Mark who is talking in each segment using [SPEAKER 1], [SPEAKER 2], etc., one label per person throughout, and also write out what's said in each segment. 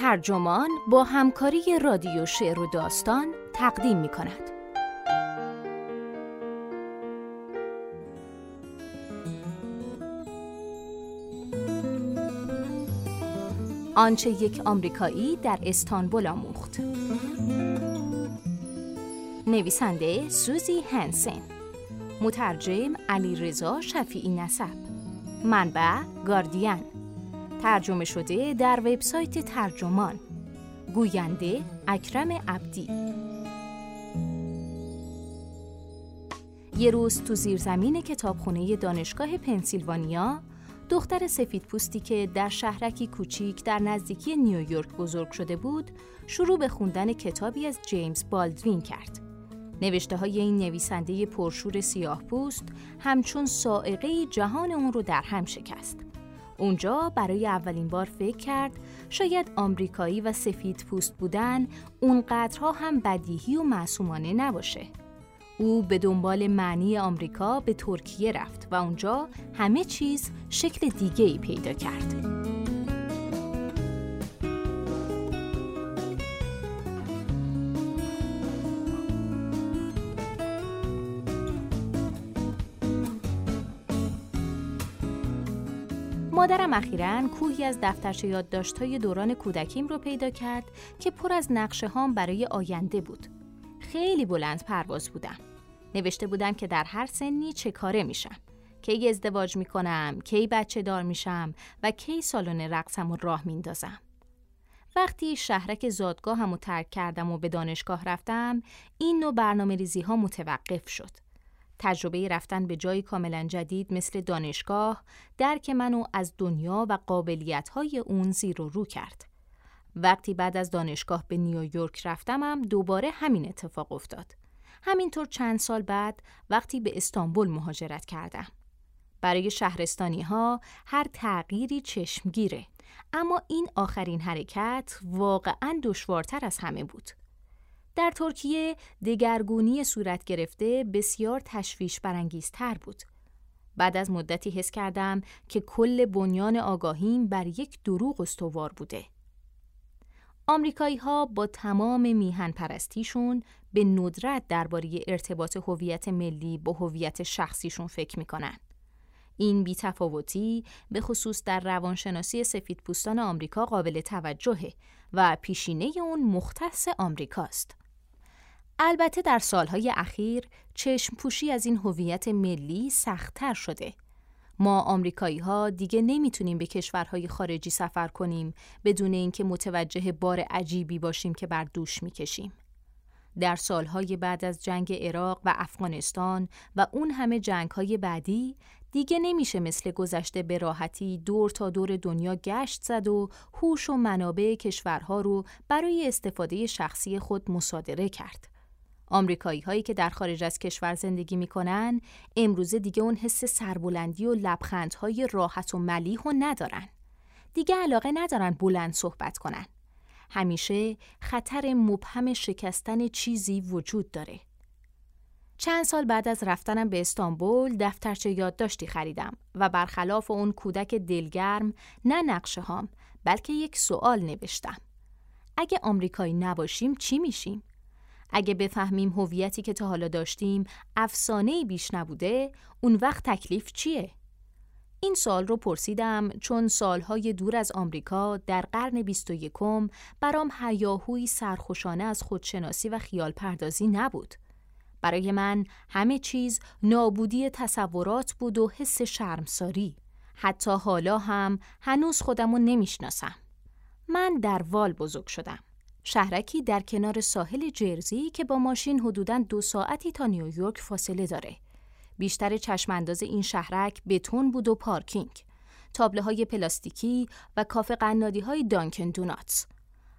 [SPEAKER 1] ترجمان با همکاری رادیو شعر و داستان تقدیم می کند. آنچه یک آمریکایی در استانبول آموخت. نویسنده سوزی هنسن. مترجم علی رضا شفیعی نسب منبع گاردین. ترجمه شده در وبسایت ترجمان گوینده اکرم عبدی یه روز تو زیرزمین کتابخونه دانشگاه پنسیلوانیا دختر سفید پوستی که در شهرکی کوچیک در نزدیکی نیویورک بزرگ شده بود شروع به خوندن کتابی از جیمز بالدوین کرد. نوشته های این نویسنده پرشور سیاه پوست همچون سائقه جهان اون رو در هم شکست. اونجا برای اولین بار فکر کرد شاید آمریکایی و سفید پوست بودن اونقدرها هم بدیهی و معصومانه نباشه. او به دنبال معنی آمریکا به ترکیه رفت و اونجا همه چیز شکل دیگه ای پیدا کرد. مادرم اخیرا کوهی از دفترچه یادداشت‌های دوران کودکیم رو پیدا کرد که پر از نقشه هام برای آینده بود. خیلی بلند پرواز بودم. نوشته بودم که در هر سنی چه کاره میشم. کی ازدواج می‌کنم، کی بچه دار میشم و کی سالن رقصم و راه میندازم. وقتی شهرک زادگاه هم ترک کردم و به دانشگاه رفتم، این نوع برنامه ریزی ها متوقف شد. تجربه رفتن به جایی کاملا جدید مثل دانشگاه درک منو از دنیا و قابلیت های اون زیر و رو کرد. وقتی بعد از دانشگاه به نیویورک رفتمم دوباره همین اتفاق افتاد. همینطور چند سال بعد وقتی به استانبول مهاجرت کردم. برای شهرستانی ها هر تغییری چشمگیره اما این آخرین حرکت واقعا دشوارتر از همه بود. در ترکیه دگرگونی صورت گرفته بسیار تشویش برانگیزتر بود. بعد از مدتی حس کردم که کل بنیان آگاهیم بر یک دروغ استوار بوده. آمریکایی ها با تمام میهن پرستیشون به ندرت درباره ارتباط هویت ملی با هویت شخصیشون فکر می‌کنن. این بیتفاوتی به خصوص در روانشناسی سفید پوستان آمریکا قابل توجهه و پیشینه اون مختص آمریکاست. البته در سالهای اخیر چشم پوشی از این هویت ملی سختتر شده. ما آمریکایی ها دیگه نمی‌تونیم به کشورهای خارجی سفر کنیم بدون اینکه متوجه بار عجیبی باشیم که بر دوش می‌کشیم. در سالهای بعد از جنگ عراق و افغانستان و اون همه جنگهای بعدی دیگه نمیشه مثل گذشته به راحتی دور تا دور دنیا گشت زد و هوش و منابع کشورها رو برای استفاده شخصی خود مصادره کرد. آمریکایی هایی که در خارج از کشور زندگی می‌کنن امروزه دیگه اون حس سربلندی و لبخندهای راحت و ملیح و ندارن. دیگه علاقه ندارن بلند صحبت کنن. همیشه خطر مبهم شکستن چیزی وجود داره. چند سال بعد از رفتنم به استانبول دفترچه یادداشتی خریدم و برخلاف اون کودک دلگرم نه نقشه هام بلکه یک سوال نوشتم. اگه آمریکایی نباشیم چی میشیم؟ اگه بفهمیم هویتی که تا حالا داشتیم افسانه بیش نبوده اون وقت تکلیف چیه؟ این سال رو پرسیدم چون سالهای دور از آمریکا در قرن بیست و یکم برام هیاهوی سرخوشانه از خودشناسی و خیال پردازی نبود. برای من همه چیز نابودی تصورات بود و حس شرمساری. حتی حالا هم هنوز خودم رو نمی‌شناسم. من در وال بزرگ شدم. شهرکی در کنار ساحل جرزی که با ماشین حدوداً دو ساعتی تا نیویورک فاصله داره. بیشتر چشمانداز این شهرک بتون بود و پارکینگ. تابله های پلاستیکی و کافه قنادی های دانکن دوناتس.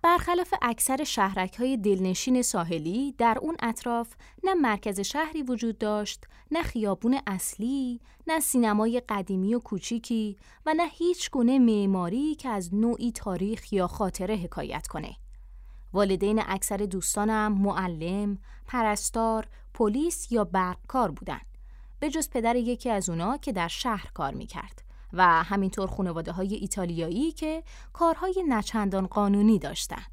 [SPEAKER 1] برخلاف اکثر شهرک های دلنشین ساحلی در اون اطراف نه مرکز شهری وجود داشت، نه خیابون اصلی، نه سینمای قدیمی و کوچیکی و نه هیچ گونه معماری که از نوعی تاریخ یا خاطره حکایت کنه. والدین اکثر دوستانم معلم، پرستار، پلیس یا برقکار بودن. به جز پدر یکی از اونا که در شهر کار می‌کرد و همینطور خانواده های ایتالیایی که کارهای نچندان قانونی داشتند.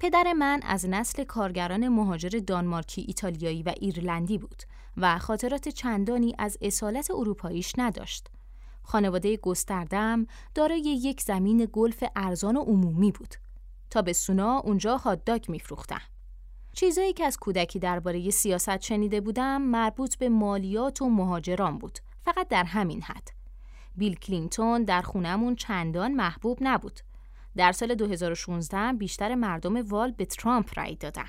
[SPEAKER 1] پدر من از نسل کارگران مهاجر دانمارکی، ایتالیایی و ایرلندی بود و خاطرات چندانی از اصالت اروپاییش نداشت. خانواده گستردم دارای یک زمین گلف ارزان و عمومی بود. تا به سونا اونجا هاتداگ میفروختن. چیزایی که از کودکی درباره سیاست شنیده بودم مربوط به مالیات و مهاجران بود. فقط در همین حد. بیل کلینتون در خونمون چندان محبوب نبود. در سال 2016 بیشتر مردم وال به ترامپ رأی دادن.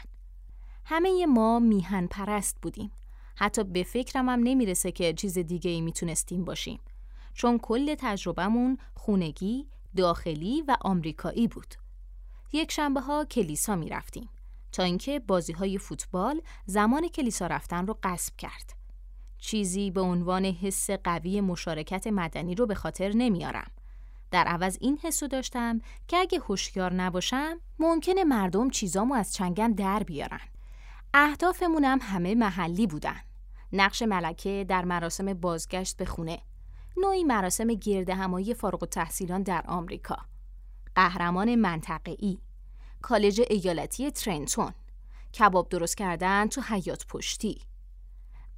[SPEAKER 1] همه ما میهن پرست بودیم. حتی به فکرم هم نمی‌رسه که چیز دیگه ای می‌تونستیم باشیم. چون کل تجربهمون خونگی، داخلی و آمریکایی بود. یک شنبه ها کلیسا می رفتیم تا اینکه بازی های فوتبال زمان کلیسا رفتن رو قصب کرد. چیزی به عنوان حس قوی مشارکت مدنی رو به خاطر نمیارم. در عوض این حسو داشتم که اگه هوشیار نباشم ممکنه مردم چیزامو از چنگم در بیارن. اهدافمونم همه محلی بودن. نقش ملکه در مراسم بازگشت به خونه. نوعی مراسم گرد همایی فارغ التحصیلان در آمریکا. قهرمان منطقه‌ای. کالج ایالتی ترنتون. کباب درست کردن تو حیات پشتی.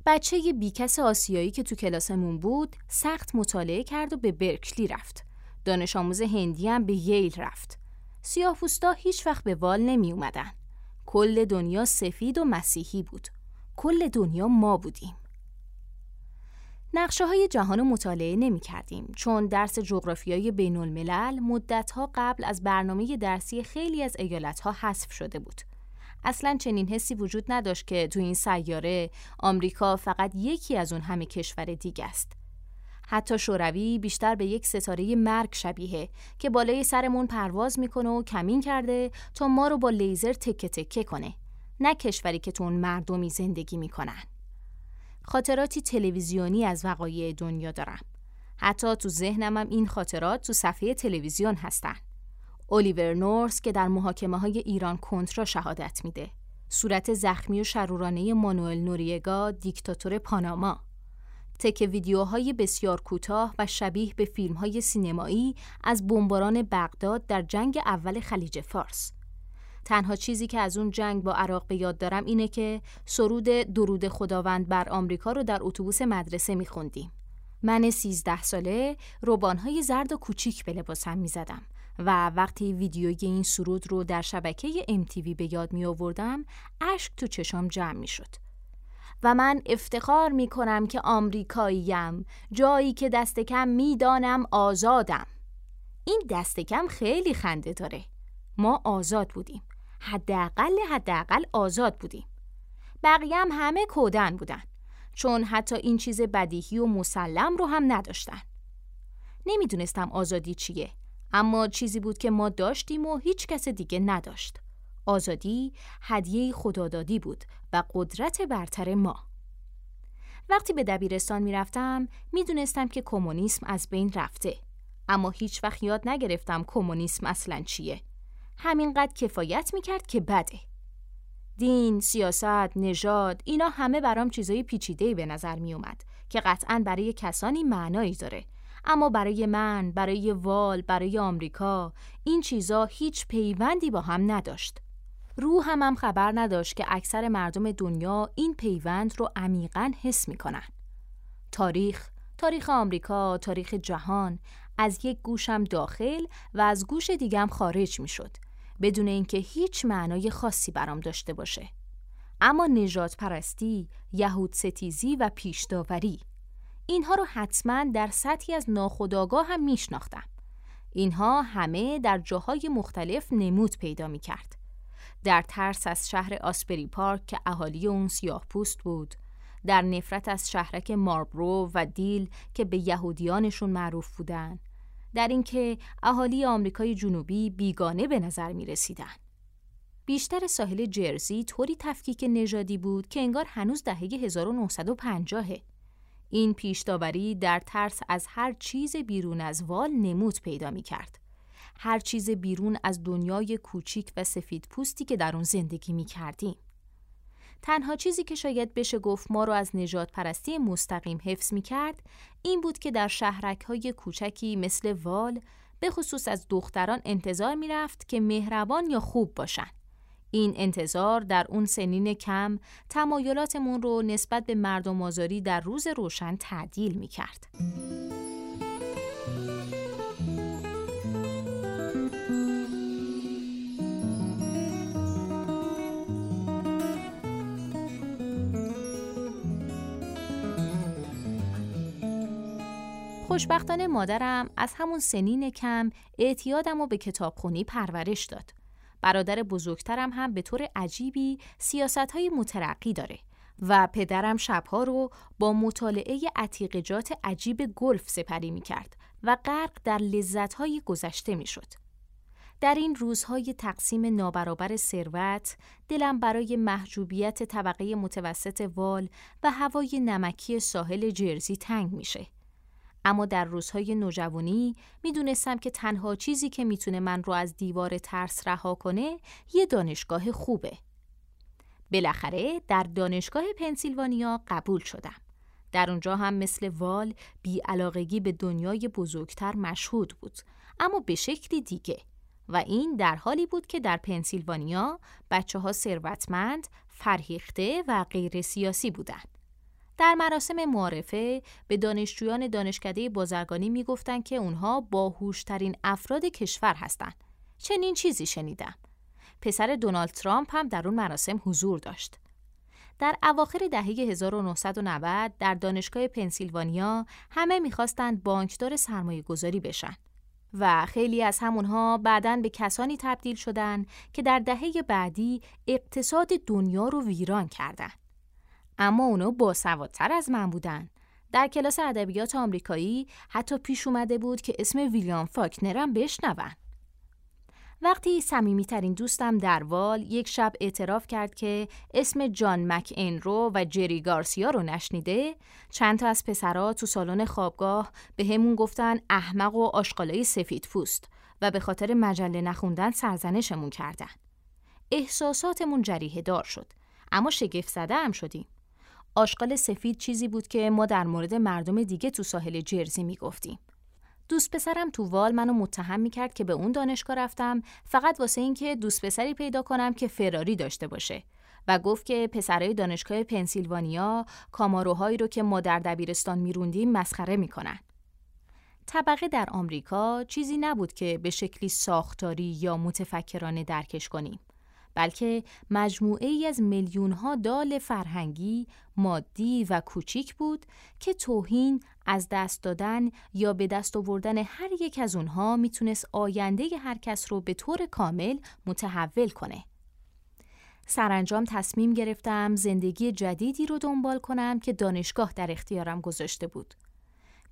[SPEAKER 1] بچه بیکس آسیایی که تو کلاسمون بود سخت مطالعه کرد و به برکلی رفت. دانش آموز هندی هم به ییل رفت. سیاه هیچ وقت به وال نمی اومدن. کل دنیا سفید و مسیحی بود. کل دنیا ما بودیم. نقشه های جهان رو مطالعه نمی کردیم چون درس جغرافیای بین الملل مدت ها قبل از برنامه درسی خیلی از ایالت ها حذف شده بود. اصلا چنین حسی وجود نداشت که تو این سیاره آمریکا فقط یکی از اون همه کشور دیگه است. حتی شوروی بیشتر به یک ستاره مرگ شبیه که بالای سرمون پرواز می‌کنه و کمین کرده تا ما رو با لیزر تکه تکه کنه نه کشوری که تو اون مردمی زندگی می‌کنن خاطراتی تلویزیونی از وقایع دنیا دارم. حتی تو ذهنم هم این خاطرات تو صفحه تلویزیون هستن. الیور نورس که در محاکمه های ایران کنترا شهادت میده. صورت زخمی و شرورانه مانوئل نوریگا دیکتاتور پاناما. تک ویدیوهای بسیار کوتاه و شبیه به فیلمهای سینمایی از بمباران بغداد در جنگ اول خلیج فارس. تنها چیزی که از اون جنگ با عراق به یاد دارم اینه که سرود درود خداوند بر آمریکا رو در اتوبوس مدرسه میخوندیم. من سیزده ساله روبانهای زرد و کوچیک به لباسم می‌زدم و وقتی ویدیوی این سرود رو در شبکه MTV به یاد می آوردم اشک تو چشام جمع می شد. و من افتخار می کنم که آمریکاییم جایی که دست کم می دانم آزادم این دست کم خیلی خنده داره ما آزاد بودیم حداقل حداقل آزاد بودیم بقیه هم همه کودن بودن چون حتی این چیز بدیهی و مسلم رو هم نداشتن نمی‌دونستم آزادی چیه اما چیزی بود که ما داشتیم و هیچ کس دیگه نداشت آزادی هدیه خدادادی بود و قدرت برتر ما. وقتی به دبیرستان می‌رفتم می‌دونستم که کمونیسم از بین رفته اما هیچ وقت یاد نگرفتم کمونیسم اصلا چیه. همینقدر کفایت می‌کرد که بده. دین، سیاست، نژاد اینا همه برام چیزای پیچیده به نظر می اومد که قطعا برای کسانی معنایی داره اما برای من، برای وال، برای آمریکا این چیزا هیچ پیوندی با هم نداشت. روحم هم خبر نداشت که اکثر مردم دنیا این پیوند رو عمیقا حس می‌کنن. تاریخ، تاریخ آمریکا، تاریخ جهان از یک گوشم داخل و از گوش دیگم خارج می‌شد بدون اینکه هیچ معنای خاصی برام داشته باشه. اما نجات پرستی، یهود ستیزی و پیشداوری اینها رو حتما در سطحی از ناخودآگاه هم میشناختم. اینها همه در جاهای مختلف نمود پیدا می کرد. در ترس از شهر آسپری پارک که اهالی اون سیاه پوست بود در نفرت از شهرک ماربرو و دیل که به یهودیانشون معروف بودن در اینکه اهالی آمریکای جنوبی بیگانه به نظر می رسیدن. بیشتر ساحل جرزی طوری تفکیک نژادی بود که انگار هنوز دهه 1950 این پیشداوری در ترس از هر چیز بیرون از وال نمود پیدا می کرد. هر چیز بیرون از دنیای کوچیک و سفید پوستی که در اون زندگی می کردیم. تنها چیزی که شاید بشه گفت ما رو از نجات پرستی مستقیم حفظ می کرد این بود که در شهرک های کوچکی مثل وال به خصوص از دختران انتظار می رفت که مهربان یا خوب باشن. این انتظار در اون سنین کم تمایلاتمون رو نسبت به مردم آزاری در روز روشن تعدیل می کرد. خوشبختانه مادرم از همون سنین کم اعتیادم رو به کتابخونی پرورش داد. برادر بزرگترم هم به طور عجیبی سیاست های مترقی داره و پدرم شبها رو با مطالعه عتیقجات عجیب گلف سپری می کرد و غرق در لذت های گذشته می شد. در این روزهای تقسیم نابرابر ثروت دلم برای محجوبیت طبقه متوسط وال و هوای نمکی ساحل جرزی تنگ میشه. اما در روزهای نوجوانی می‌دونستم که تنها چیزی که می‌تونه من رو از دیوار ترس رها کنه یه دانشگاه خوبه. بالاخره در دانشگاه پنسیلوانیا قبول شدم. در اونجا هم مثل وال بیعلاقگی به دنیای بزرگتر مشهود بود اما به شکلی دیگه و این در حالی بود که در پنسیلوانیا بچه ها ثروتمند، فرهیخته و غیر سیاسی بودند. در مراسم معارفه به دانشجویان دانشکده بازرگانی می‌گفتند که اونها باهوشترین افراد کشور هستند. چنین چیزی شنیدم. پسر دونالد ترامپ هم در اون مراسم حضور داشت. در اواخر دهه 1990 در دانشگاه پنسیلوانیا همه می‌خواستند بانکدار سرمایه گذاری بشن و خیلی از همونها بعدا به کسانی تبدیل شدند که در دهه بعدی اقتصاد دنیا رو ویران کردند. اما اونو باسوادتر از من بودن. در کلاس ادبیات آمریکایی حتی پیش اومده بود که اسم ویلیام فاکنرم بشنون. وقتی صمیمیترین دوستم در وال یک شب اعتراف کرد که اسم جان مک انرو و جری گارسیا رو نشنیده چند تا از پسرها تو سالن خوابگاه به همون گفتن احمق و آشقالای سفید پوست و به خاطر مجله نخوندن سرزنشمون کردن احساساتمون جریه دار شد اما شگفت زده هم شدیم آشغال سفید چیزی بود که ما در مورد مردم دیگه تو ساحل جرزی می‌گفتیم. دوست پسرم تو وال منو متهم می‌کرد که به اون دانشگاه رفتم فقط واسه اینکه دوست پسری پیدا کنم که فراری داشته باشه و گفت که پسرای دانشگاه پنسیلوانیا کاماروهایی رو که ما در دبیرستان میروندیم مسخره می‌کنن. طبقه در آمریکا چیزی نبود که به شکلی ساختاری یا متفکرانه درکش کنیم. بلکه مجموعه ای از میلیون ها دال فرهنگی، مادی و کوچیک بود که توهین از دست دادن یا به دست آوردن هر یک از اونها می‌تونست آینده هر کس رو به طور کامل متحول کنه. سرانجام تصمیم گرفتم زندگی جدیدی رو دنبال کنم که دانشگاه در اختیارم گذاشته بود.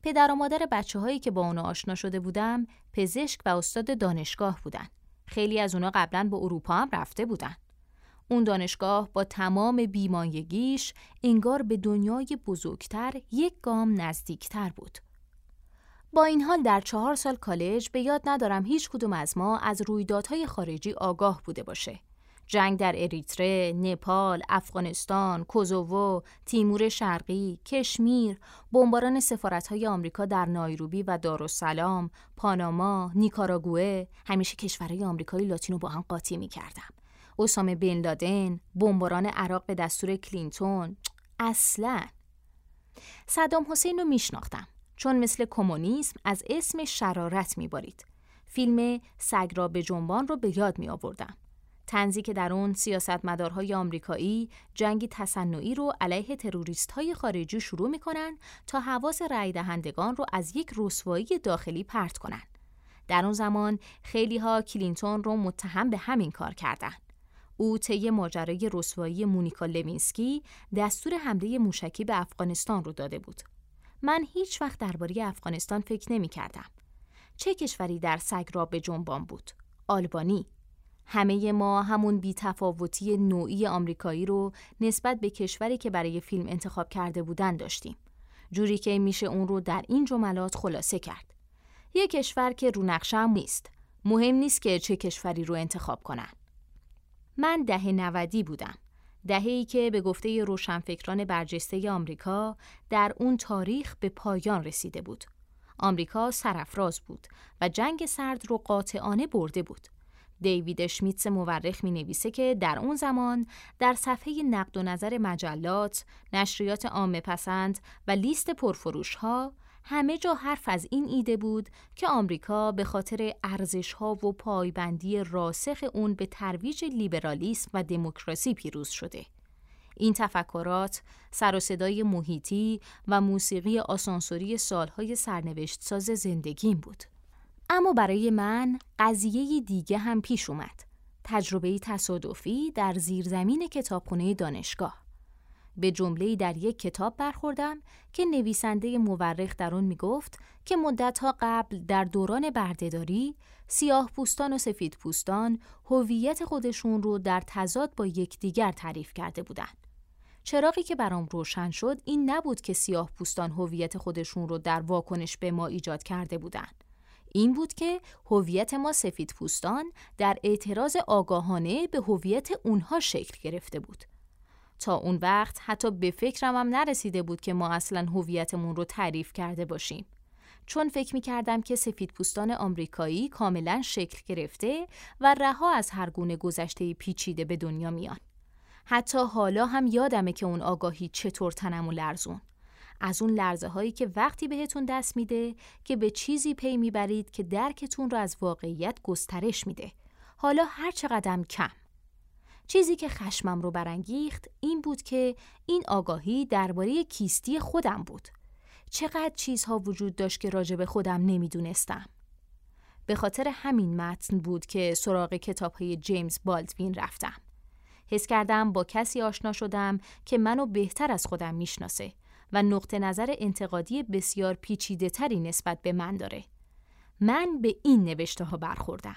[SPEAKER 1] پدر و مادر بچه هایی که با اونا آشنا شده بودم پزشک و استاد دانشگاه بودن. خیلی از اونا قبلا به اروپا هم رفته بودن. اون دانشگاه با تمام بیمایگیش انگار به دنیای بزرگتر یک گام نزدیکتر بود. با این حال در چهار سال کالج به یاد ندارم هیچ کدوم از ما از رویدادهای خارجی آگاه بوده باشه. جنگ در اریتره، نپال، افغانستان، کوزوو، تیمور شرقی، کشمیر، بمباران سفارت‌های آمریکا در نایروبی و دارالسلام، پاناما، نیکاراگوئه، همیشه کشورهای آمریکایی لاتینو با هم قاطی می‌کردم. اسامه بن لادن، بمباران عراق به دستور کلینتون، اصلا صدام حسین رو میشناختم چون مثل کمونیسم از اسم شرارت میبارید. فیلم سگ را به جنبان رو به یاد می آوردم. تنزی که در اون سیاستمدارهای آمریکایی جنگی تصنعی رو علیه تروریست های خارجی شروع می‌کنن تا حواس رای دهندگان رو از یک رسوایی داخلی پرت کنن. در اون زمان خیلی ها کلینتون رو متهم به همین کار کردن. او طی ماجرای رسوایی مونیکا لوینسکی دستور حمله موشکی به افغانستان رو داده بود. من هیچ وقت درباره افغانستان فکر نمی کردم. چه کشوری در سگ را بجنبان بود؟ آلبانی همه ما همون بیتفاوتی نوعی آمریکایی رو نسبت به کشوری که برای فیلم انتخاب کرده بودن داشتیم. جوری که میشه اون رو در این جملات خلاصه کرد. یه کشور که رو نقشم نیست. مهم نیست که چه کشوری رو انتخاب کنن. من ده نودی بودم. دهه‌ای که به گفته روشنفکران برجسته آمریکا در اون تاریخ به پایان رسیده بود. آمریکا سرفراز بود و جنگ سرد رو قاطعانه برده بود. دیوید شمیتس مورخ می نویسه که در اون زمان در صفحه نقد و نظر مجلات، نشریات عامه پسند و لیست پرفروش ها همه جا حرف از این ایده بود که آمریکا به خاطر ارزش ها و پایبندی راسخ اون به ترویج لیبرالیسم و دموکراسی پیروز شده. این تفکرات سر و صدای محیطی و موسیقی آسانسوری سالهای سرنوشت ساز زندگیم بود. اما برای من قضیه دیگه هم پیش اومد. تجربه تصادفی در زیرزمین کتابخونه دانشگاه. به جمله در یک کتاب برخوردم که نویسنده مورخ در آن می‌گفت که مدتها قبل در دوران بردهداری سیاه پوستان و سفید پوستان هویت خودشون رو در تضاد با یکدیگر تعریف کرده بودند. چراغی که برام روشن شد این نبود که سیاه پوستان هویت خودشون رو در واکنش به ما ایجاد کرده بودند. این بود که هویت ما سفید پوستان در اعتراض آگاهانه به هویت اونها شکل گرفته بود. تا اون وقت حتی به فکرم هم نرسیده بود که ما اصلا هویتمون رو تعریف کرده باشیم. چون فکر می کردم که سفید پوستان آمریکایی کاملا شکل گرفته و رها از هر گونه گذشته پیچیده به دنیا میان. حتی حالا هم یادمه که اون آگاهی چطور تنم و لرزون. از اون لرزه هایی که وقتی بهتون دست میده که به چیزی پی می‌برید که درکتون رو از واقعیت گسترش میده. حالا هر چقدر کم. چیزی که خشمم رو برانگیخت این بود که این آگاهی درباره کیستی خودم بود. چقدر چیزها وجود داشت که راجع به خودم نمی‌دونستم. به خاطر همین متن بود که سراغ کتاب های جیمز بالدوین رفتم. حس کردم با کسی آشنا شدم که منو بهتر از خودم می‌شناسه و نقطه نظر انتقادی بسیار پیچیده تری نسبت به من داره. من به این نوشته ها برخوردم.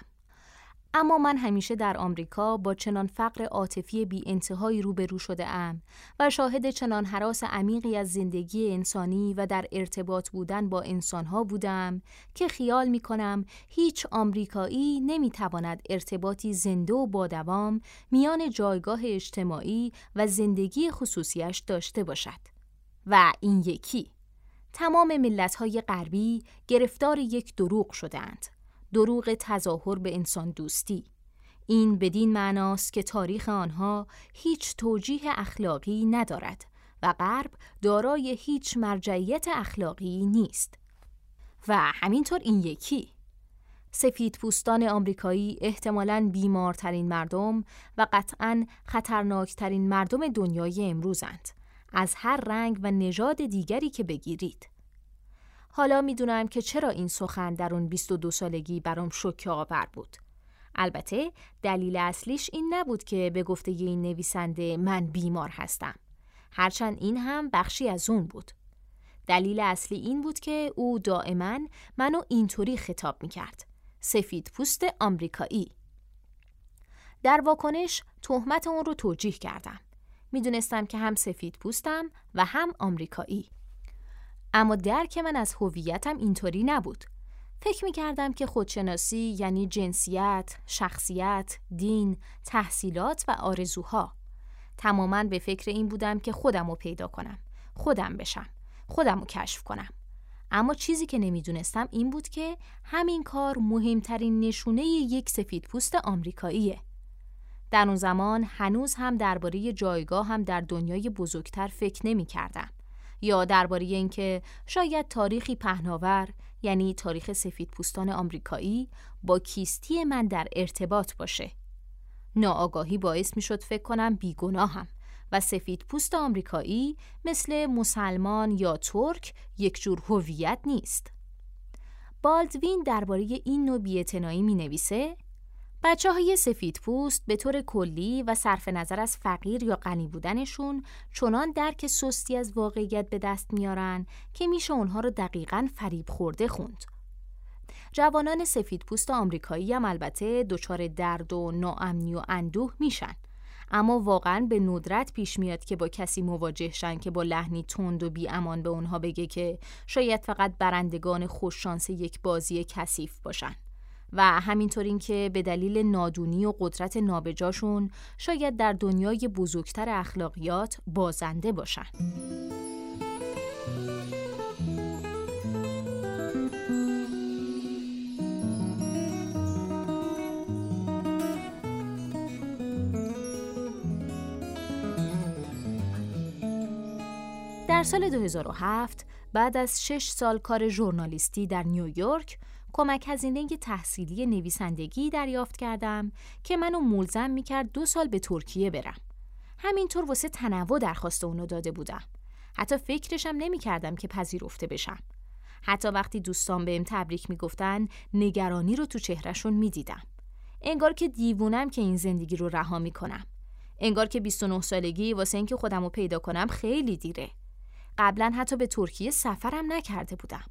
[SPEAKER 1] اما من همیشه در آمریکا با چنان فقر عاطفی بی انتهایی روبرو شده ام و شاهد چنان حراس عمیقی از زندگی انسانی و در ارتباط بودن با انسانها بودم که خیال می کنم هیچ آمریکایی نمی تواند ارتباطی زنده و با دوام میان جایگاه اجتماعی و زندگی خصوصیش داشته باشد. و این یکی. تمام ملت‌های غربی گرفتار یک دروغ شدند دروغ تظاهر به انسان دوستی. این بدین معناست که تاریخ آنها هیچ توجیه اخلاقی ندارد و غرب دارای هیچ مرجعیت اخلاقی نیست. و همینطور این یکی. سفید پوستان آمریکایی احتمالاً بیمارترین مردم و قطعاً خطرناکترین مردم دنیای امروزند. از هر رنگ و نژاد دیگری که بگیرید حالا می‌دونم که چرا این سخن در اون 22 سالگی برام شوکه آور بود. البته دلیل اصلیش این نبود که به گفته این نویسنده من بیمار هستم. هرچند این هم بخشی از اون بود. دلیل اصلی این بود که او دائما منو اینطوری خطاب می‌کرد. سفید پوست آمریکایی. در واکنش تهمت اون رو توجیه کردم. می‌دونستم که هم سفید پوستم و هم آمریکایی. اما درک من از هویتم اینطوری نبود. فکر می کردم که خودشناسی یعنی جنسیت، شخصیت، دین، تحصیلات و آرزوها. تماما به فکر این بودم که خودم رو پیدا کنم، خودم بشم، خودم رو کشف کنم. اما چیزی که نمی‌دونستم این بود که همین کار مهمترین نشونه یک سفید پوست آمریکاییه. در اون زمان هنوز هم درباره جایگاه هم در دنیای بزرگتر فکر نمی کردم. یا درباره اینکه شاید تاریخی پهناور یعنی تاریخ سفید پوستان آمریکایی با کیستی من در ارتباط باشه. ناآگاهی باعث می شد فکر کنم بیگناهم و سفید پوست آمریکایی مثل مسلمان یا ترک یک جور هویت نیست. بالدوین درباره این نوع بی‌اعتنایی می نویسه بچه های سفید پوست به طور کلی و صرف نظر از فقیر یا غنی بودنشون چنان درک سستی از واقعیت به دست میارن که میشه اونها رو دقیقا فریب خورده خوند. جوانان سفید پوست آمریکایی هم البته دچار درد و ناامنی و اندوه میشن. اما واقعا به ندرت پیش میاد که با کسی مواجه شن که با لحنی تند و بی امان به اونها بگه که شاید فقط برندگان خوششانس یک بازی کثیف باشن. و همینطور اینکه به دلیل نادونی و قدرت نابجاشون شاید در دنیای بزرگتر اخلاقیات بازنده باشن. در سال 2007 بعد از شش سال کار ژورنالیستی در نیویورک کمک هزینه تحصیلی نویسندگی دریافت کردم که منو ملزم می‌کرد دو سال به ترکیه برم. همینطور واسه تنوع درخواست اونو داده بودم. حتی فکرشم نمی‌کردم که پذیرفته بشم. حتی وقتی دوستان بهم تبریک می‌گفتن نگرانی رو تو چهرهشون می‌دیدم. انگار که دیوونم که این زندگی رو رها می‌کنم. انگار که 29 سالگی واسه اینکه خودم رو پیدا کنم خیلی دیره. قبلا حتی به ترکیه سفرم نکرده بودم.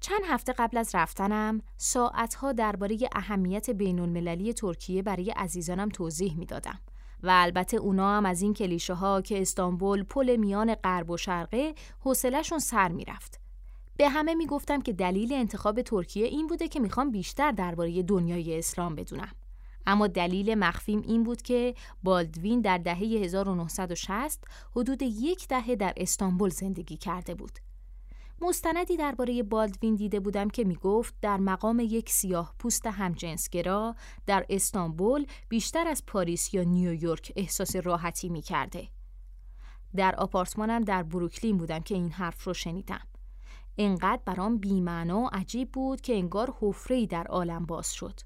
[SPEAKER 1] چند هفته قبل از رفتنم ساعتها درباره اهمیت بین المللی ترکیه برای عزیزانم توضیح می‌دادم و البته اونا هم از این کلیشه ها که استانبول پل میان غرب و شرقه حوصلهشون سر می‌رفت. به همه می‌گفتم که دلیل انتخاب ترکیه این بوده که می‌خوام بیشتر درباره دنیای اسلام بدونم. اما دلیل مخفیم این بود که بالدوین در دهه 1960 حدود یک دهه در استانبول زندگی کرده بود. مستندی درباره بالدوین دیده بودم که می‌گفت در مقام یک سیاه پوست همجنسگرا در استانبول بیشتر از پاریس یا نیویورک احساس راحتی می‌کرده. در آپارتمانم در بروکلین بودم که این حرف رو شنیدم. انقدر برام بیمعنا و عجیب بود که انگار حفره‌ای در عالم باز شد.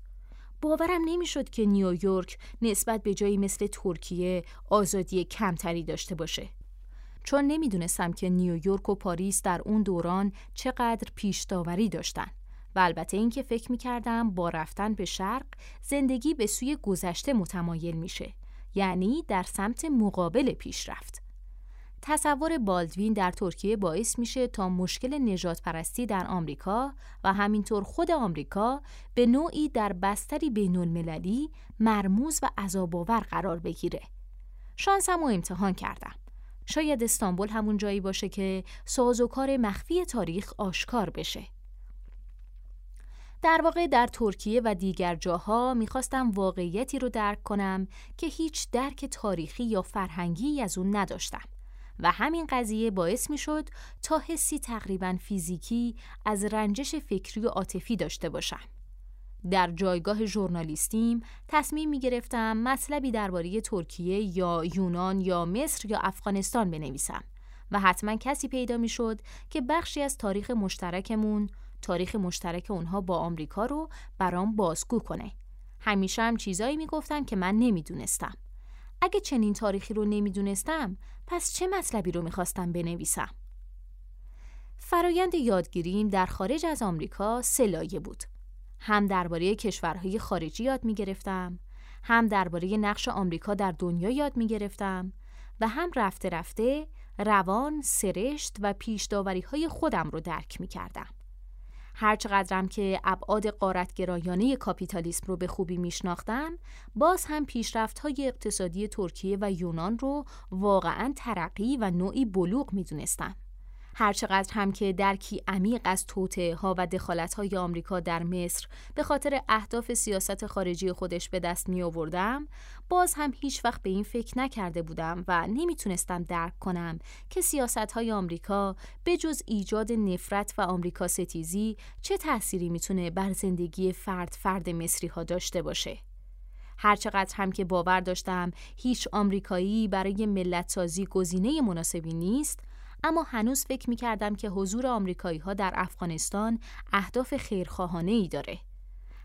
[SPEAKER 1] باورم نمی‌شد که نیویورک نسبت به جایی مثل ترکیه آزادی کمتری داشته باشه. چون نمی‌دونستم که نیویورک و پاریس در اون دوران چقدر پیش داوری داشتن. و البته اینکه فکر می‌کردم با رفتن به شرق زندگی به سوی گذشته متمایل میشه. یعنی در سمت مقابل پیشرفت. تصور بالدوین در ترکیه باعث میشه تا مشکل نجات پرستی در آمریکا و همینطور خود آمریکا به نوعی در بستری بین المللی مرموز و عذاباور قرار بگیره. شانسم و امتحان کردم. شاید استانبول همون جایی باشه که سازوکار مخفی تاریخ آشکار بشه. در واقع در ترکیه و دیگر جاها می‌خواستم واقعیتی رو درک کنم که هیچ درک تاریخی یا فرهنگی از اون نداشتم. و همین قضیه باعث می شد تا حسی تقریبا فیزیکی از رنجش فکری و عاطفی داشته باشم. در جایگاه ژورنالیستیم تصمیم می گرفتم مطلبی درباره ترکیه یا یونان یا مصر یا افغانستان بنویسم و حتما کسی پیدا می شد که بخشی از تاریخ مشترکمون تاریخ مشترک اونها با آمریکا رو برام بازگو کنه. همیشه هم چیزایی می گفتن که من نمی‌دونستم. اگه چنین تاریخی رو نمی‌دونستم پس چه مطلبی رو می‌خواستم بنویسم؟ فرایند یادگیریم در خارج از آمریکا سه بود. هم درباره کشورهای خارجی یاد می‌گرفتم، هم درباره نقش آمریکا در دنیا یاد می‌گرفتم و هم رفته رفته روان، سرشت و پیشداوری های خودم رو درک می کردم. هرچقدرم که ابعاد قارتگرایانه کاپیتالیسم رو به خوبی میشناختم باز هم پیشرفت های اقتصادی ترکیه و یونان رو واقعا ترقی و نوعی بلوغ می‌دونستم. هرچقدر هم که درکی عمیق از توته ها و دخالت های آمریکا در مصر به خاطر اهداف سیاست خارجی خودش به دست می آوردم باز هم هیچ وقت به این فکر نکرده بودم و نمی‌تونستم درک کنم که سیاست های آمریکا به جز ایجاد نفرت و آمریکا ستیزی چه تأثیری می‌تونه بر زندگی فرد فرد مصری ها داشته باشه. هرچقدر هم که باور داشتم هیچ آمریکایی برای ملت سازی گزینه مناسبی نیست اما هنوز فکر می کردم که حضور آمریکایی ها در افغانستان اهداف خیرخواهانه ای داره.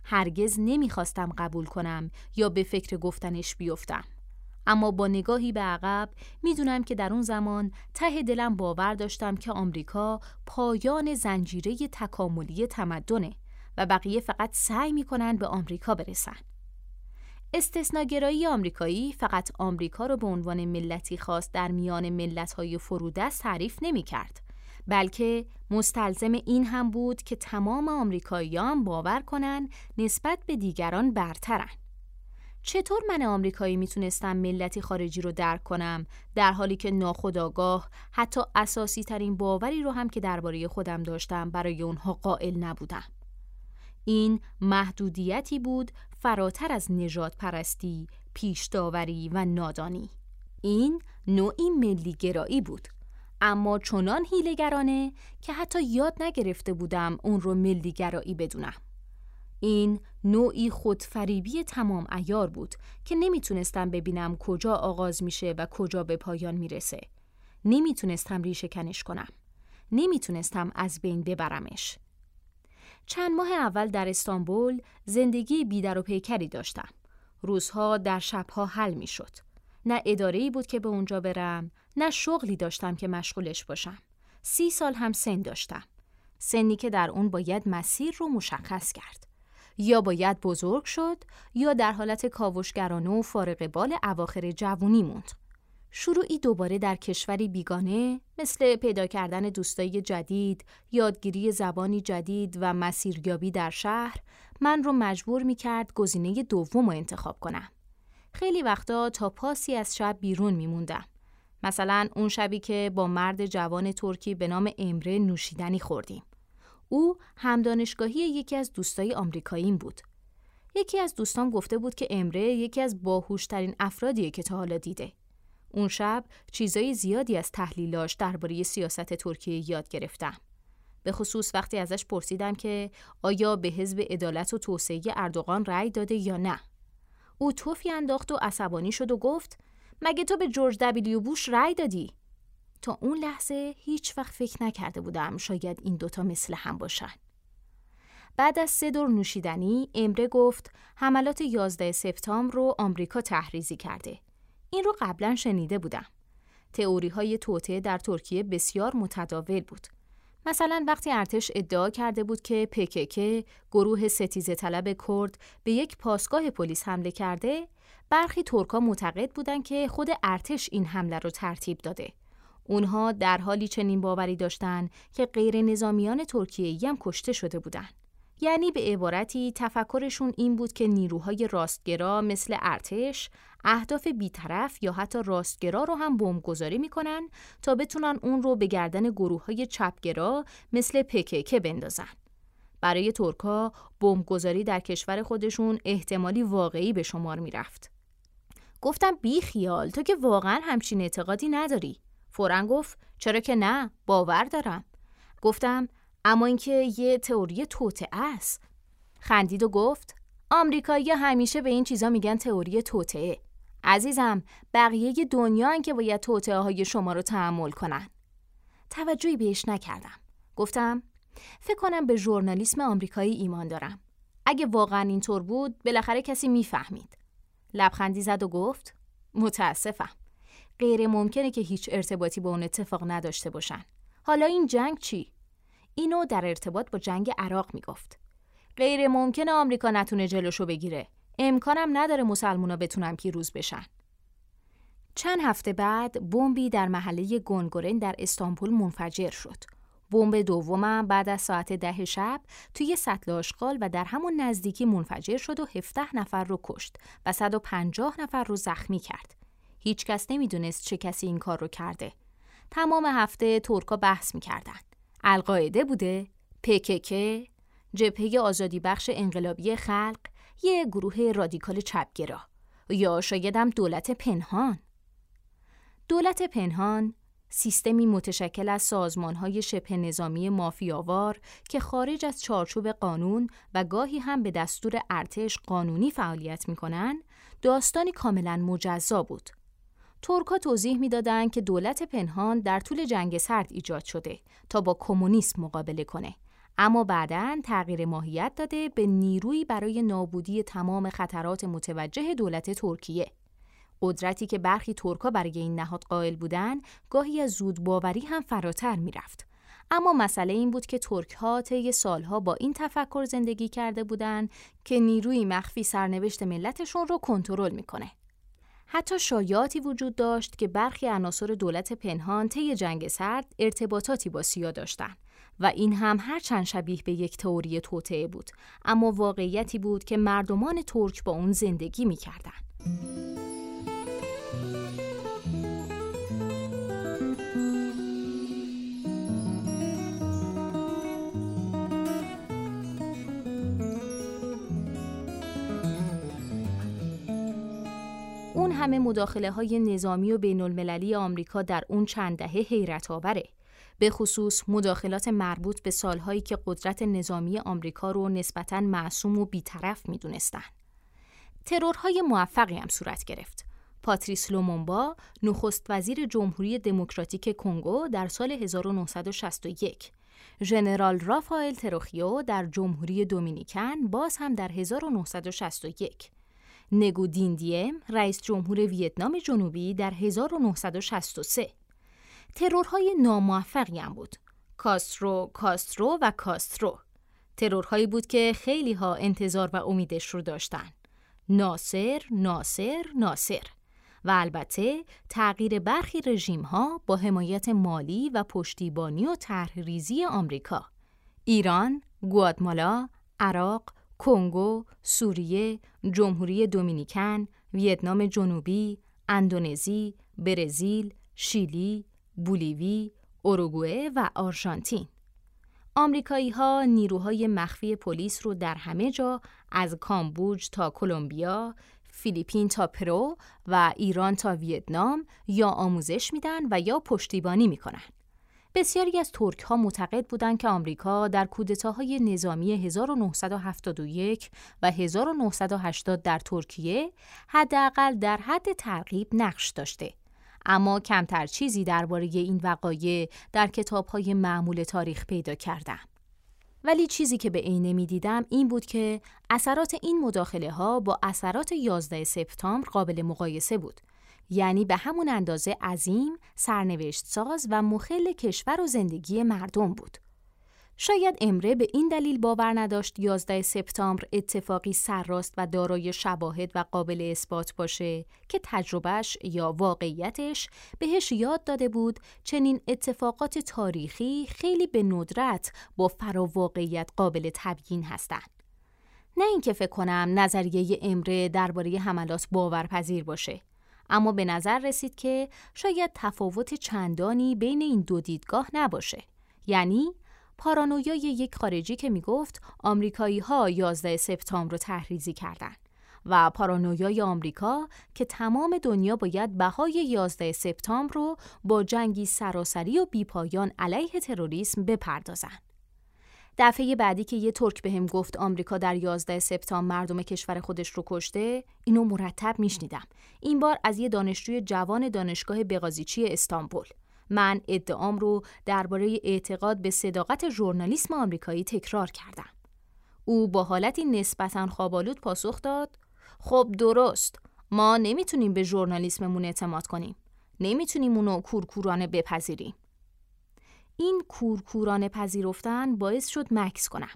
[SPEAKER 1] هرگز نمی‌خواستم قبول کنم یا به فکر گفتنش بیفتم. اما با نگاهی به عقب می‌دونم که در اون زمان ته دلم باور داشتم که آمریکا پایان زنجیره تکاملی تمدنه و بقیه فقط سعی می‌کنن به آمریکا برسن. استثناگرایی آمریکایی فقط آمریکا را به عنوان ملتی خاص در میان ملت‌های فرودست تعریف نمی کرد. بلکه مستلزم این هم بود که تمام آمریکاییان باور کنند نسبت به دیگران برترن. چطور من آمریکایی می‌تونستم ملتی خارجی رو درک کنم در حالی که ناخداگاه حتی اساسی ترین باوری رو هم که درباره خودم داشتم برای اونها قائل نبودم؟ این محدودیتی بود فراتر از نجات پرستی، پیش داوری و نادانی. این نوعی ملیگرایی بود. اما چنان هیلگرانه که حتی یاد نگرفته بودم اون رو ملیگرایی بدونم. این نوعی خودفریبی تمام ایار بود که نمی‌تونستم ببینم کجا آغاز میشه و کجا به پایان می‌رسه. نمی‌تونستم ریشه کنش کنم. نمی‌تونستم از بین ببرمش. چند ماه اول در استانبول زندگی بیدر و پیکری داشتم. روزها در شبها حل می شد. نه اداره بود که به اونجا برم، نه شغلی داشتم که مشغولش باشم. سی سال هم سن داشتم. سنی که در اون باید مسیر رو مشخص کرد. یا باید بزرگ شد یا در حالت کاوشگرانه و فارغ بال اواخر جوونی موند. شروعی دوباره در کشوری بیگانه مثل پیدا کردن دوستایی جدید، یادگیری زبانی جدید و مسیریابی در شهر من رو مجبور می کرد گزینه دوم رو انتخاب کنم. خیلی وقتا تا پاسی از شب بیرون می موندم. مثلا اون شبی که با مرد جوان ترکی به نام امره نوشیدنی خوردیم. او هم دانشگاهی یکی از دوستای آمریکاییم بود. یکی از دوستان گفته بود که امره یکی از باهوشترین افرادیه که تا حالا دیده. اون شب چیزای زیادی از تحلیلاش درباره سیاست ترکیه یاد گرفتم. به خصوص وقتی ازش پرسیدم که آیا به حزب عدالت و توسعه اردوغان رأی داده یا نه. او توفی انداخت و عصبانی شد و گفت مگه تو به جورج دبلیو بوش رأی دادی؟ تا اون لحظه هیچ وقت فکر نکرده بودم شاید این دوتا مثل هم باشن. بعد از سه دور نوشیدنی امره گفت حملات 11 سپتامبر رو آمریکا تحریزی کرده. این رو قبلا شنیده بودم. تئوری های توته در ترکیه بسیار متداول بود. مثلا وقتی ارتش ادعا کرده بود که پکک گروه ستیزه طلب کرد به یک پاسگاه پلیس حمله کرده، برخی ترکا معتقد بودند که خود ارتش این حمله رو ترتیب داده. اونها در حالی چنین باوری داشتند که غیر نظامیان ترکیه هم کشته شده بودند. یعنی به عبارتی تفکرشون این بود که نیروهای راستگرا مثل ارتش اهداف بیطرف یا حتی راستگرا رو هم بمبگذاری می‌کنن تا بتونن اون رو به گردن گروه های چپگرا مثل پکک بندازن. برای ترکا بمبگذاری در کشور خودشون احتمالی واقعی به شمار می‌رفت. گفتم بی خیال تو که واقعا همچین اعتقادی نداری. فورا گفت چرا که نه باور دارم. گفتم اما اینکه یه تئوری توته است. خندید و گفت آمریکایی همیشه به این چیزا میگن تئوری توته. عزیزم بقیه دنیا که باید توته های شما رو تحمل کنن. توجهی بهش نکردم. گفتم فکر کنم به ژورنالیسم آمریکایی ایمان دارم. اگه واقعا اینطور بود بالاخره کسی می‌فهمید. لبخندی زد و گفت متاسفم. غیر ممکنه که هیچ ارتباطی با اون اتفاق نداشته باشن. حالا این جنگ چی؟ اینو در ارتباط با جنگ عراق می‌گفت. غیر ممکنه آمریکا نتونه جلوشو بگیره. امکانم نداره مسلمونا بتونن پیروز بشن. چند هفته بعد بمبی در محله گونگورن در استانبول منفجر شد. بمب دومم بعد از ساعت ده شب توی سطل آشغال و در همون نزدیکی منفجر شد و 17 نفر رو کشت و 150 نفر رو زخمی کرد. هیچ کس نمی‌دونست چه کسی این کار رو کرده. تمام هفته ترکا بحث می‌کردن. القاعده بوده؟ پکک؟ جبهه آزادی بخش انقلابی خلق؟ یه گروه رادیکال چپگرا؟ یا شایدم دولت پنهان؟ دولت پنهان سیستمی متشکل از سازمانهای شبه نظامی مافیاوار که خارج از چارچوب قانون و گاهی هم به دستور ارتش قانونی فعالیت می‌کنن داستانی کاملا مجزا بود ترکا توضیح می‌دادند که دولت پنهان در طول جنگ سرد ایجاد شده تا با کمونیسم مقابله کنه. اما بعدا تغییر ماهیت داده به نیرویی برای نابودی تمام خطرات متوجه دولت ترکیه. قدرتی که برخی ترکا برای این نهاد قائل بودند گاهی از زود باوری هم فراتر می‌رفت. اما مسئله این بود که ترک ها طی سالها با این تفکر زندگی کرده بودند که نیروی مخفی سرنوشت ملتشون رو کنترل می‌کنه. حتی شایعاتی وجود داشت که برخی عناصر دولت پنهان طی جنگ سرد ارتباطاتی با سیا داشتند و این هم هر چند شبیه به یک تئوری توطعه بود اما واقعیتی بود که مردمان ترک با اون زندگی می‌کردند. همه مداخله های نظامی و بین المللی آمریکا در اون چند دهه حیرت آوره. به خصوص مداخلات مربوط به سالهایی که قدرت نظامی آمریکا رو نسبتاً معصوم و بیطرف می‌دونستن. ترورهای موفقی هم صورت گرفت. پاتریس لومونبا نخست وزیر جمهوری دموکراتیک کنگو در سال 1961 ژنرال رافائل تروخیو در جمهوری دومینیکن باز هم در 1961 نگو دیم رئیس جمهور ویتنام جنوبی در 1963 ترورهای ناموفقی هم بود. کاسترو کاسترو و کاسترو. ترورهایی بود که خیلی ها انتظار و امیدش رو داشتن. ناصر ناصر ناصر. و البته تغییر برخی رژیم ها با حمایت مالی و پشتیبانی و طرحریزی آمریکا. ایران، گواتمالا، عراق، کنگو، سوریه، جمهوری دومینیکن، ویتنام جنوبی، اندونزی، برزیل، شیلی، بولیوی، اوروگوئه و آرژانتین. آمریکایی ها نیروهای مخفی پلیس رو در همه جا از کامبوج تا کلمبیا، فیلیپین تا پرو و ایران تا ویتنام یا آموزش میدن و یا پشتیبانی می‌کنن. بسیاری از ترک ها معتقد بودند که آمریکا در کودتاهای نظامی 1971 و 1980 در ترکیه حداقل در حد ترغیب نقش داشته. اما کمتر چیزی درباره این وقایع در های معمول تاریخ پیدا کردم. ولی چیزی که به عینه می دیدم این بود که اثرات این مداخله ها با اثرات 11 سپتامبر قابل مقایسه بود. یعنی به همون اندازه عظیم، سرنوشت ساز و مخل کشور و زندگی مردم بود. شاید امره به این دلیل باور نداشت 11 سپتامبر اتفاقی سرراست و دارای شواهد و قابل اثبات باشه که تجربهش یا واقعیتش بهش یاد داده بود چنین اتفاقات تاریخی خیلی به ندرت با فراواقعیت قابل تبیین هستند. نه اینکه فکر کنم نظریه امره درباره حملات باورپذیر باشه اما به نظر رسید که شاید تفاوت چندانی بین این دو دیدگاه نباشه یعنی پارانویای یک خارجی که می‌گفت آمریکایی ها 11 سپتامبر رو تحریزی کردند و پارانویای آمریکا که تمام دنیا باید بهای 11 سپتامبر رو با جنگی سراسری و بیپایان علیه تروریسم بپردازند. دفعه بعدی که یه ترک بهم گفت آمریکا در 11 سپتامبر مردم کشور خودش رو کشته اینو مرتب میشنیدم این بار از یه دانشجوی جوان دانشگاه بغازیچی استانبول من ادعام رو درباره اعتقاد به صداقت ژورنالیسم آمریکایی تکرار کردم. او با حالتی نسبتا خوابالود پاسخ داد: خب درست، ما نمی‌تونیم به ژورنالیسممون اعتماد کنیم. نمی‌تونیم اونو کورکورانه بپذیریم. این کورکورانه پذیرفتن باعث شد مکس کنم.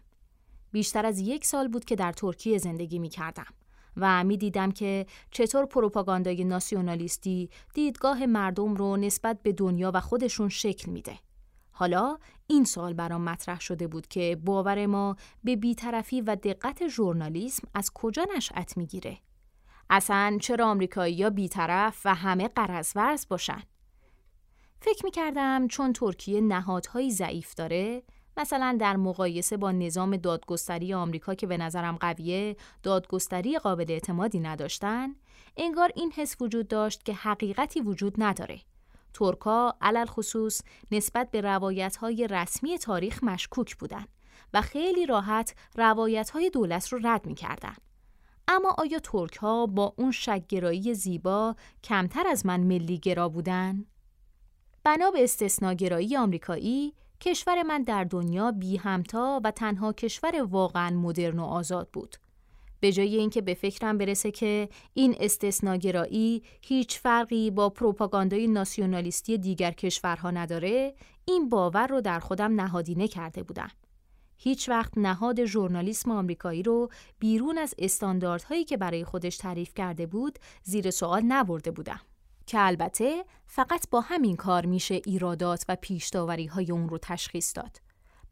[SPEAKER 1] بیشتر از یک سال بود که در ترکیه زندگی می کردم. و می دیدم که چطور پروپاگاندای ناسیونالیستی دیدگاه مردم رو نسبت به دنیا و خودشون شکل میده. حالا این سال برام مطرح شده بود که باور ما به بیطرفی و دقت ژورنالیسم از کجا نشأت می‌گیره؟ اصلا چرا آمریکایی یا بیطرف و همه قرضورز باشن؟ فکر می کردم چون ترکیه نهادهایی ضعیف داره مثلا در مقایسه با نظام دادگستری آمریکا که به نظرم قویه دادگستری قابل اعتمادی نداشتن انگار این حس وجود داشت که حقیقتی وجود نداره ترکا علل خصوص نسبت به روایت های رسمی تاریخ مشکوک بودند و خیلی راحت روایت های دولت رو رد می کردن. اما آیا ترک ها با اون شکگرایی زیبا کمتر از من ملی گرا بودن؟ بنا به استثناگرایی آمریکایی کشور من در دنیا بی همتا و تنها کشور واقعا مدرن و آزاد بود. به جای اینکه به فکرم برسه که این استثناگرایی هیچ فرقی با پروپاگاندای ناسیونالیستی دیگر کشورها نداره، این باور رو در خودم نهادینه کرده بودم. هیچ وقت نهاد ژورنالیسم آمریکایی رو بیرون از استانداردهایی که برای خودش تعریف کرده بود زیر سوال نبرده بودم. که البته فقط با همین کار میشه ایرادات و پیشداوری های اون رو تشخیص داد.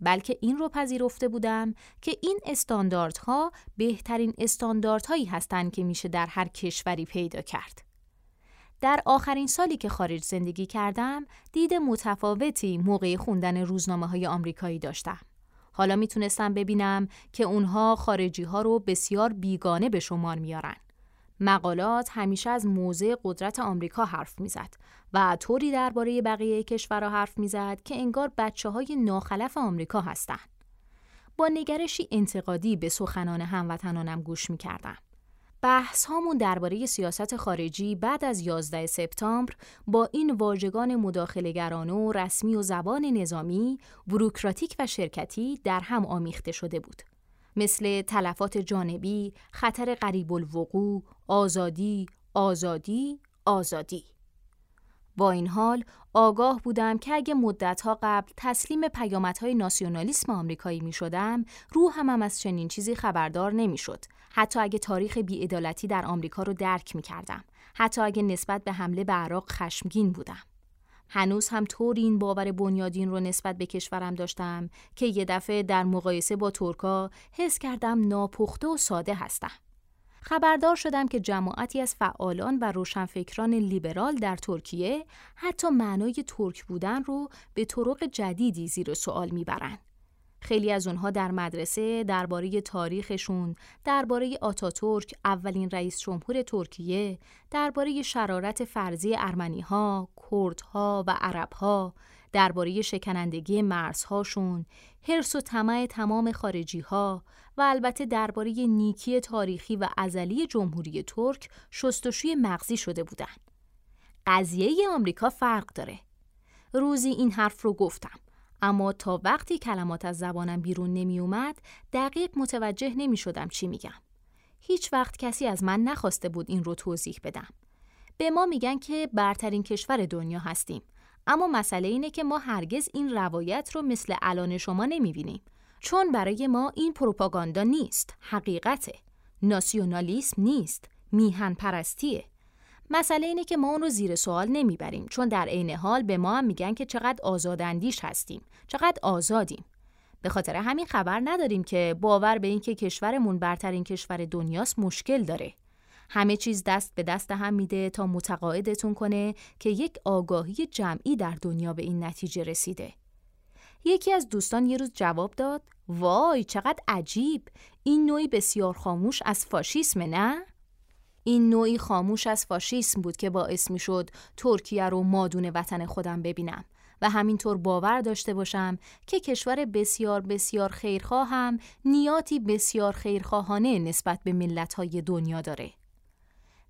[SPEAKER 1] بلکه این رو پذیرفته بودم که این استانداردها بهترین استانداردهایی هستند که میشه در هر کشوری پیدا کرد. در آخرین سالی که خارج زندگی کردم، دید متفاوتی موقع خوندن روزنامه های آمریکایی داشتم. حالا می‌تونستم ببینم که اونها خارجی ها رو بسیار بیگانه به شمار میارن. مقالات همیشه از موضع قدرت آمریکا حرف می‌زد و طوری درباره بقیه کشورها حرف می‌زد که انگار بچه های ناخلف آمریکا هستند. با نگرشی انتقادی به سخنان هموطنانم گوش می‌کردم. بحث هامون درباره سیاست خارجی بعد از 11 سپتامبر با این واژگان مداخلهگرانه و رسمی و زبان نظامی، بروکراتیک و شرکتی در هم آمیخته شده بود. مثل تلفات جانبی، خطر قریب الوقوع، آزادی، آزادی، آزادی. با این حال آگاه بودم که اگه مدتها قبل تسلیم پیامدهای ناسیونالیسم آمریکایی می شدم روحم هم از چنین چیزی خبردار نمی شد. حتی اگه تاریخ بیعدالتی در آمریکا رو درک می کردم. حتی اگه نسبت به حمله به عراق خشمگین بودم. هنوز هم طوری این باور بنیادین رو نسبت به کشورم داشتم که یه دفعه در مقایسه با ترکا حس کردم ناپخته و ساده هستم. خبردار شدم که جماعتی از فعالان و روشنفکران لیبرال در ترکیه حتی معنای ترک بودن رو به طرق جدیدی زیر سوال می‌برند. خیلی از اونها در مدرسه درباره تاریخشون، درباره آتاتورک اولین رئیس جمهور ترکیه، درباره شرارت فرضی ارمنی ها، کردها و عربها، درباره شکنندگی مرزهاشون، حرس و طمع تمام خارجی ها و البته درباره نیکی تاریخی و ازلی جمهوری ترک شستشوی مغزی شده بودند. قضیه آمریکا فرق داره. روزی این حرف رو گفتم. اما تا وقتی کلمات از زبانم بیرون نمی اومد دقیق متوجه نمی شدم چی میگم. هیچ وقت کسی از من نخواسته بود این رو توضیح بدم. به ما میگن که برترین کشور دنیا هستیم. اما مسئله اینه که ما هرگز این روایت رو مثل الان شما نمی‌بینیم. چون برای ما این پروپاگاندا نیست، حقیقته. ناسیونالیسم نیست، میهن پرستیه. مسئله اینه که ما اون رو زیر سوال نمی‌بریم چون در عین حال به ما هم میگن که چقدر آزاداندیش هستیم چقدر آزادیم. به خاطر همین خبر نداریم که باور به اینکه کشورمون برترین کشور دنیاست مشکل داره. همه چیز دست به دست هم میده تا متقاعدتون کنه که یک آگاهی جمعی در دنیا به این نتیجه رسیده. یکی از دوستان یه روز جواب داد وای چقدر عجیب! این نوعی بسیار خاموش از فاشیسم نه؟ این نوعی خاموش از فاشیسم بود که باعث می شد ترکیه رو مادون وطن خودم ببینم و همینطور باور داشته باشم که کشور بسیار بسیار خیرخواه هم نیاتی بسیار خیرخواهانه نسبت به ملت‌های دنیا داره.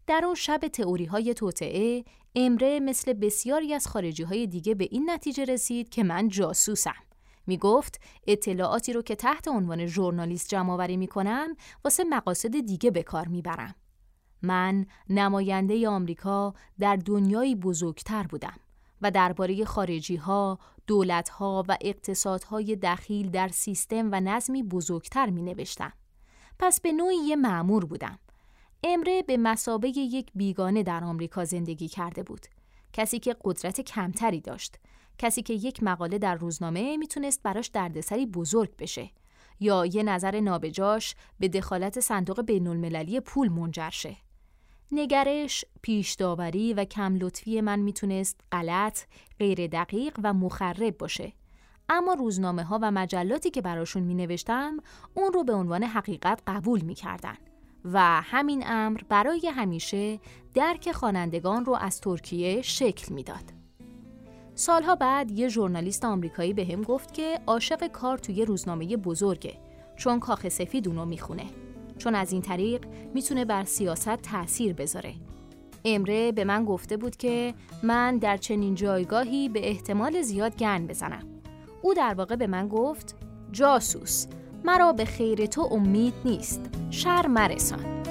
[SPEAKER 1] در اون شب تئوری های توطعه امره مثل بسیاری از خارجی های دیگه به این نتیجه رسید که من جاسوسم. می گفت اطلاعاتی رو که تحت عنوان ژورنالیست جمع آوری می کنم واسه مقاصد دیگه به کار می برم. من نماینده آمریکا در دنیایی بزرگتر بودم و درباره خارجی ها، دولت ها و اقتصادهای دخیل در سیستم و نظمی بزرگتر می نوشتم. پس به نوعی یه معمور بودم. امره به مسابه یک بیگانه در آمریکا زندگی کرده بود. کسی که قدرت کمتری داشت. کسی که یک مقاله در روزنامه می‌تونست براش دردسری بزرگ بشه. یا یه نظر نابجاش به دخالت صندوق بین المللی پول منجر شه. نگرش، پیش داوری و کم لطفی من می‌تونست غلط، غیر دقیق و مخرب باشه. اما روزنامه ها و مجلاتی که براشون می نوشتم اون رو به عنوان حقیقت قبول می کردن. و همین امر برای همیشه درک خوانندگان رو از ترکیه شکل می‌داد. سالها بعد یه ژورنالیست آمریکایی به هم گفت که عاشق کار توی روزنامه بزرگه چون کاخ سفید اونو می‌خونه. چون از این طریق می‌تونه بر سیاست تأثیر بذاره. امره به من گفته بود که من در چنین جایگاهی به احتمال زیاد گن بزنم. او در واقع به من گفت جاسوس مرا به خیر تو امید نیست شر مرسان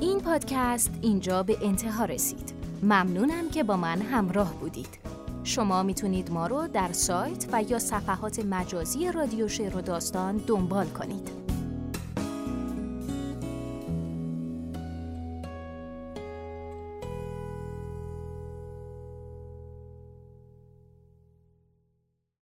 [SPEAKER 1] این پادکست اینجا به انتها رسید ممنونم که با من همراه بودید شما می‌تونید ما رو در سایت و یا صفحات مجازی رادیو شعر و داستان دنبال کنید.